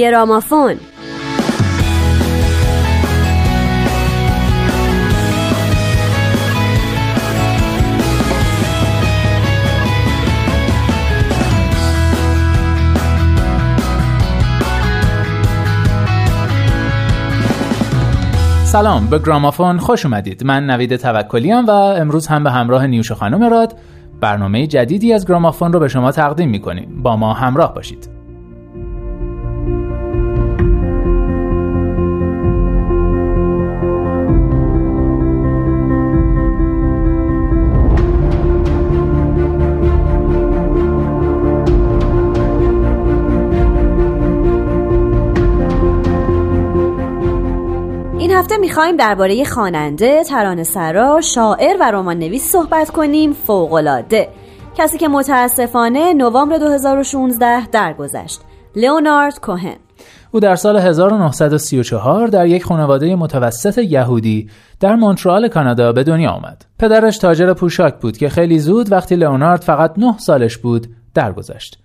گرامافون. سلام به گرامافون خوش اومدید. من نوید توکلیم و امروز هم به همراه نیوش خانم راد برنامه جدیدی از گرامافون رو به شما تقدیم می‌کنیم. با ما همراه باشید. می‌خوایم درباره خواننده، ترانه سرا، شاعر و رمان نویس صحبت کنیم فوقالعاده کسی که متاسفانه نوامبر 2016 درگذشت لئونارد کوهن او در سال 1934 در یک خانواده متوسط یهودی در مونترال کانادا به دنیا آمد. پدرش تاجر پوشاک بود که خیلی زود وقتی لئونارد فقط 9 سالش بود درگذشت.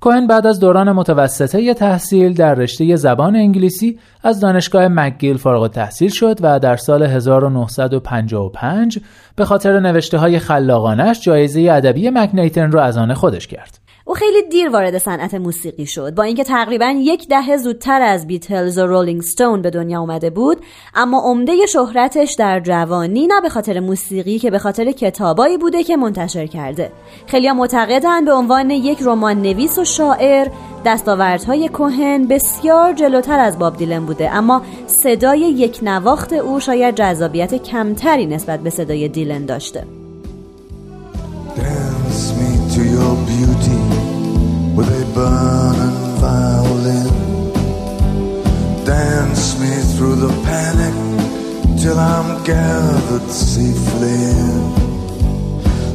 کوهن بعد از دوران متوسطه تحصیل در رشته زبان انگلیسی از دانشگاه مکگیل فارغ تحصیل شد و در سال 1955 به خاطر نوشته های خلاقانش جایزه ادبی مکنیتن را از آن خودش کرد. او خیلی دیر وارد صنعت موسیقی شد با اینکه تقریبا یک دهه زودتر از بیتلز و رولینگ ستون به دنیا اومده بود اما عمده شهرتش در جوانی نه به خاطر موسیقی که به خاطر کتابایی بوده که منتشر کرده خیلی معتقدند به عنوان یک رمان نویس و شاعر دستاوردهای کوهن بسیار جلوتر از باب دیلن بوده اما صدای یک نواخت او شاید جذابیت کمتری نسبت به صدای دیلن داشته.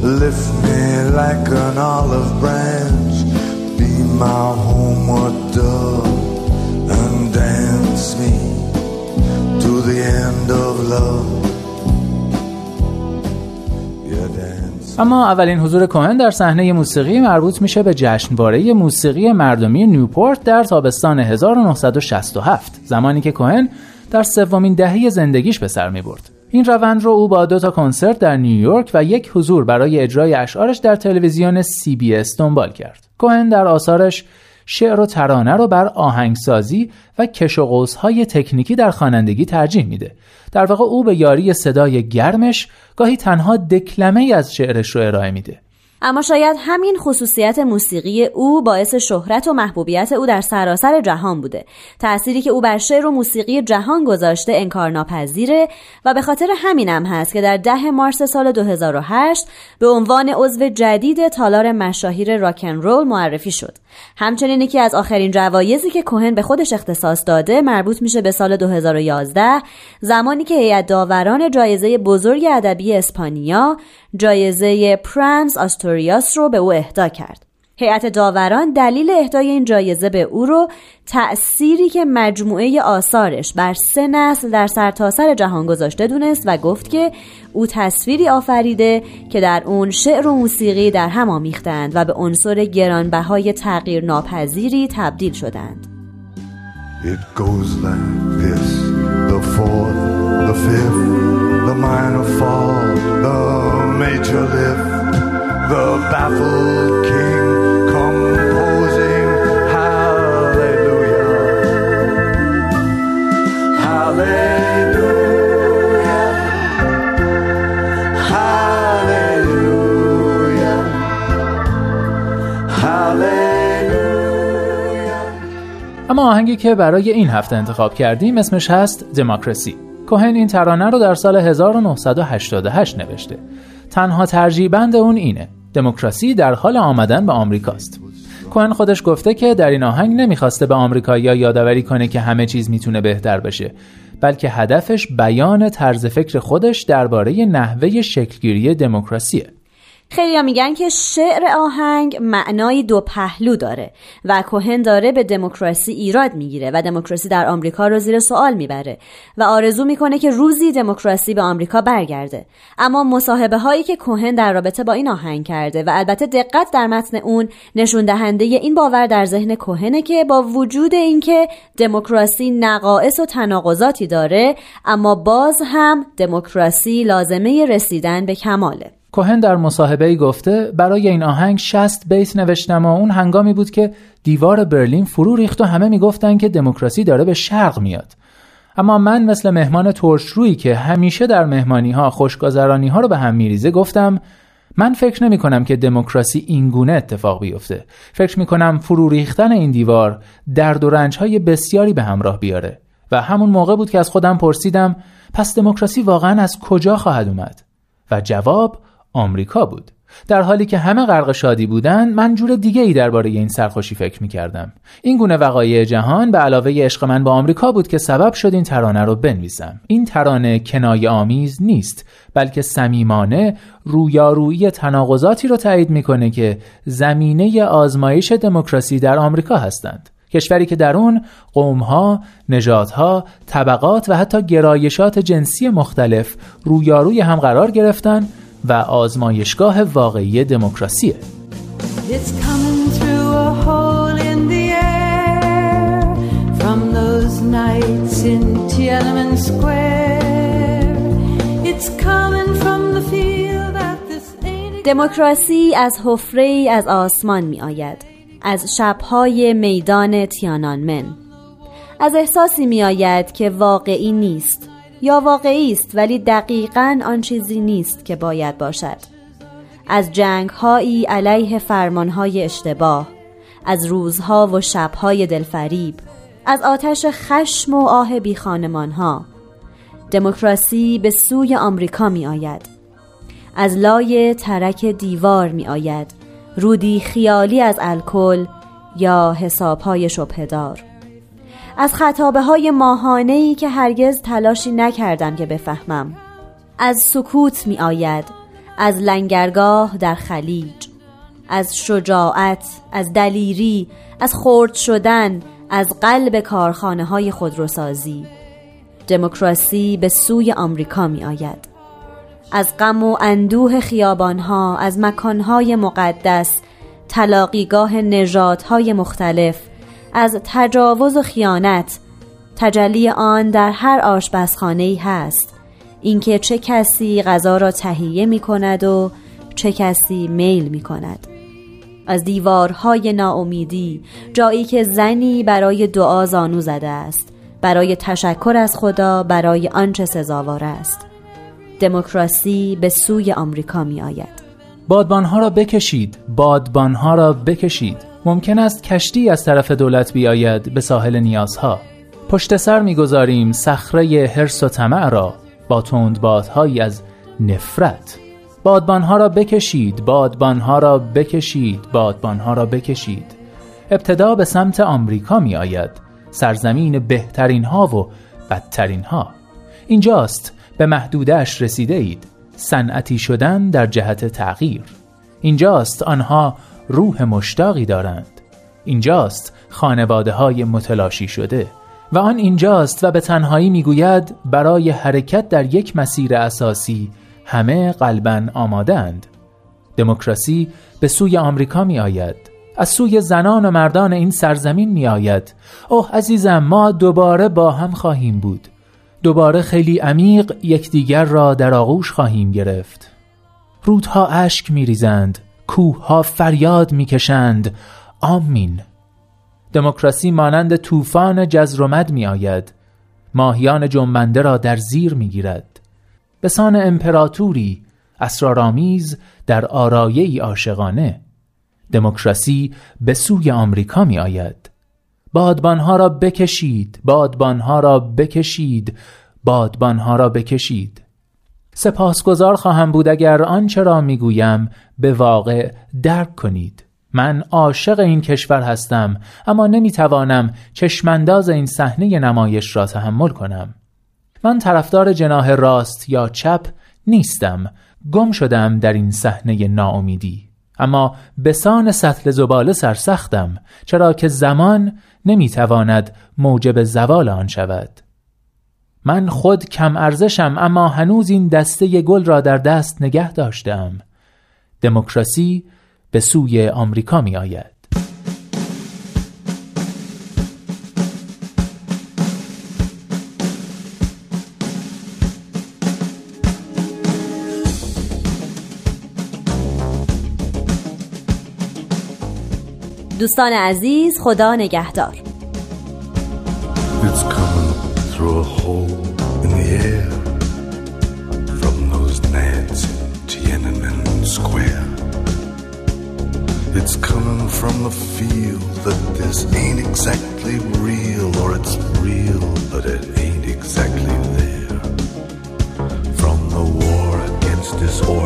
Lift me like an olive branch, be my homeward dove, me to the end of love. اما اولین حضور کوهن در صحنه موسیقی مربوط میشه به جشنواره موسیقی مردمی نیوپورت در تابستان 1967 زمانی که کوهن در سومین دهه زندگیش به سر می برد. این روند رو او با دو تا کنسرت در نیویورک و یک حضور برای اجرای اشعارش در تلویزیون اس دنبال کرد. کوهن در آثارش شعر و ترانه رو بر آهنگسازی و کش و های تکنیکی در خوانندگی ترجیح میده. در واقع او به یاری صدای گرمش گاهی تنها دکلمه از شعرش رو ارائه میده. اما شاید همین خصوصیت موسیقی او باعث شهرت و محبوبیت او در سراسر جهان بوده تأثیری که او بر شعر و موسیقی جهان گذاشته انکارناپذیره و به خاطر همینم هست که در ده مارس سال 2008 به عنوان عضو جدید تالار مشاهیر راکن رول معرفی شد همچنین یکی از آخرین جوایزی که کوهن به خودش اختصاص داده مربوط میشه به سال 2011 زمانی که هیئت داوران جایزه بزرگ ادبی اسپانیا جایزه پرنس آستوریاس رو به او اهدا کرد. هیئت داوران دلیل اهدای این جایزه به او رو تأثیری که مجموعه آثارش بر سه نسل در سرتاسر سر جهان گذاشته دونست و گفت که او تصویری آفریده که در اون شعر و موسیقی در هم آمیختند و به عنصر گرانبهای تغییر ناپذیری تبدیل شدند. It goes like this, the fourth, the fifth, the minor fall, the major lift, the baffled king اما آهنگی که برای این هفته انتخاب کردیم اسمش هست دموکراسی کوهن این ترانه رو در سال 1988 نوشته. تنها ترجیح بند اون اینه. دموکراسی در حال آمدن به آمریکاست کوهن خودش گفته که در این آهنگ نمی‌خواسته به آمریکایی‌ها یادآوری کنه که همه چیز می‌تونه بهتر بشه بلکه هدفش بیان طرز فکر خودش درباره نحوه شکلگیری دموکراسیه. خیلی میگن که شعر آهنگ معنای دو پهلو داره و کوهن داره به دموکراسی ایراد می‌گیره و دموکراسی در آمریکا رو زیر سوال می‌بره و آرزو می‌کنه که روزی دموکراسی به آمریکا برگرده. اما مصاحبه هایی که کوهن در رابطه با این آهنگ کرده و البته دقت در متن اون نشون دهنده این باور در ذهن کوهنه که با وجود اینکه دموکراسی نقائص و تناقضاتی داره اما باز هم دموکراسی لازمه رسیدن به کماله. کوهن در مصاحبه گفته برای این آهنگ 60 بیت نوشتم و اون هنگامی بود که دیوار برلین فرو ریخت و همه می‌گفتن که دموکراسی داره به شرق میاد. اما من مثل مهمان ترشرویی که همیشه در مهمانی ها خوشگذرانی ها رو به هم میریزه گفتم من فکر نمی کنم که دموکراسی اینگونه اتفاق بیفته. فکر می کنم فرو ریختن این دیوار درد و رنج های بسیاری به همراه بیاره. و همون موقع بود که از خودم پرسیدم پس دموکراسی واقعا از کجا خواهد اومد؟ و جواب آمریکا بود. در حالی که همه غرق شادی بودند من جور دیگه ای درباره این سرخوشی فکر می کردم این گونه وقایع جهان به علاوه عشق من به آمریکا بود که سبب شد این ترانه رو بنویسم. این ترانه کنایه آمیز نیست بلکه صمیمانه رویارویی تناقضاتی رو تایید می‌کنه که زمینه آزمایش دموکراسی در آمریکا هستند. کشوری که در اون قومها، نژادها، طبقات و حتی گرایشات جنسی مختلف رویاروی هم قرار گرفتن و آزمایشگاه واقعی دموکراسیه. دموکراسی از حفره از آسمان می آید از شبهای میدان تیانانمن. از احساسی می آید که واقعی نیست. یا واقعی است ولی دقیقا آن چیزی نیست که باید باشد. از جنگ هایی علیه فرمان های اشتباه از روزها و شبهای دلفریب از آتش خشم و آه بی خانمان ها دموکراسی به سوی آمریکا می آید از لای ترک دیوار می آید رودی خیالی از الکل یا حسابهای شبهدار. از خطابه های ماهانه ای که هرگز تلاشی نکردم که بفهمم. از سکوت می آید از لنگرگاه در خلیج از شجاعت از دلیری از خرد شدن از قلب کارخانه های خودروسازی. دموکراسی به سوی آمریکا می آید از غم و اندوه خیابانها از مکانهای مقدس تلاقیگاه نژادهای مختلف از تجاوز و خیانت. تجلی آن در هر آشپزخانه ای هست. اینکه چه کسی غذا را تهیه می کند و چه کسی میل می کند از دیوارهای ناامیدی جایی که زنی برای دعا زانو زده است برای تشکر از خدا برای آنچه سزاوار است. دموکراسی به سوی آمریکا می آید بادبانها را بکشید. بادبانها را بکشید. ممکن است کشتی از طرف دولت بیاید به ساحل نیازها. پشت سر می‌گذاریم صخره هرس و طمع را با تندبادهایی از نفرت. بادبانها را بکشید بادبانها را بکشید بادبانها را بکشید. ابتدا به سمت آمریکا می آید سرزمین بهترین ها و بدترین ها اینجاست به محدودش رسیده اید صنعتی شدن در جهت تغییر. اینجاست آنها روح مشتاقی دارند. اینجاست خانواده های متلاشی شده و آن اینجاست و به تنهایی می‌گوید برای حرکت در یک مسیر اساسی همه قلبا آمادند دموکراسی به سوی آمریکا می آید از سوی زنان و مردان این سرزمین می آید اوه عزیزم ما دوباره با هم خواهیم بود. دوباره خیلی عمیق یکدیگر را در آغوش خواهیم گرفت. رودها اشک می ریزند کوه ها فریاد می‌کشند. آمین. دموکراسی مانند طوفان جزرومد می آید ماهیان جنبنده را در زیر می گیرد به سان امپراتوری اسرارآمیز در آرایه عاشقانه. دموکراسی به سوی آمریکا می آید بادبانها را بکشید. بادبانها را بکشید. بادبانها را بکشید. سپاسگزار خواهم بود اگر آنچه را می‌گویم به واقع درک کنید. من عاشق این کشور هستم اما نمی‌توانم چشمانداز این صحنه نمایش را تحمل کنم. من طرفدار جناه راست یا چپ نیستم. گم شدم در این صحنه ناامیدی. اما به سان سطل زباله سرسختم چرا که زمان نمی‌تواند موجب زوال آن شود. من خود کم ارزشم اما هنوز این دسته گل را در دست نگه داشتم دموکراسی به سوی آمریکا می آید. دوستان عزیز خدا نگهدار. It's coming from the feel that this ain't exactly real Or it's real but it ain't exactly there. From the war against disorder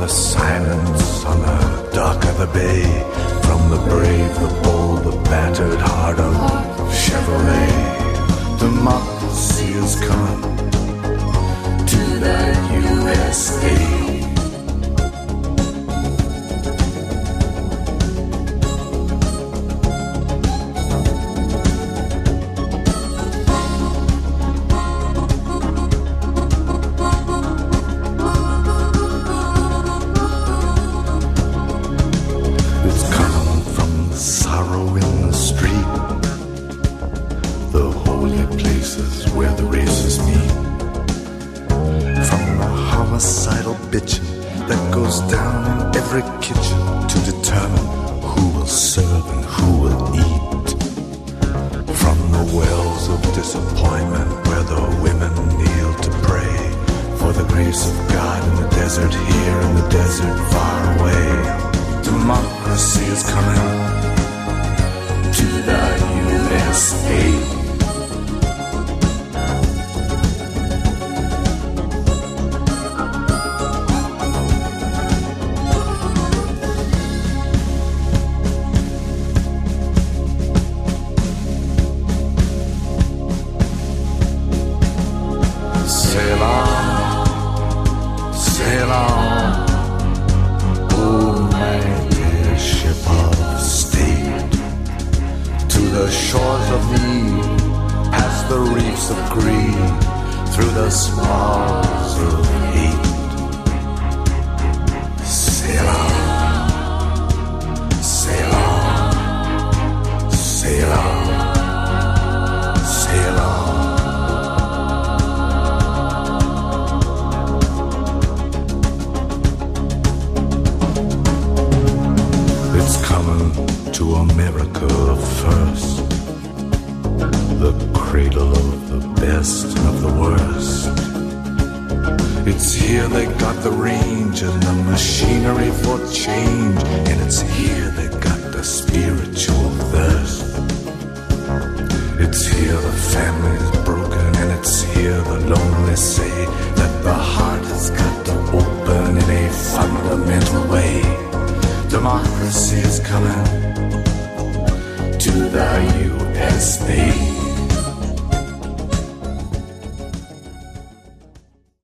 the silence on the dark of the bay. From the brave, the bold, the battered heart of Chevrolet. Democracy has come to the USA. Cells of disappointment where the women kneel to pray for the grace of God in the desert here in the desert far away. Democracy is coming to the USA. the machinery for change, and it's here they got the spiritual thirst. It's here the family's broken, and it's here the lonely say that the heart has got to open in a fundamental way. Democracy is coming to the USA.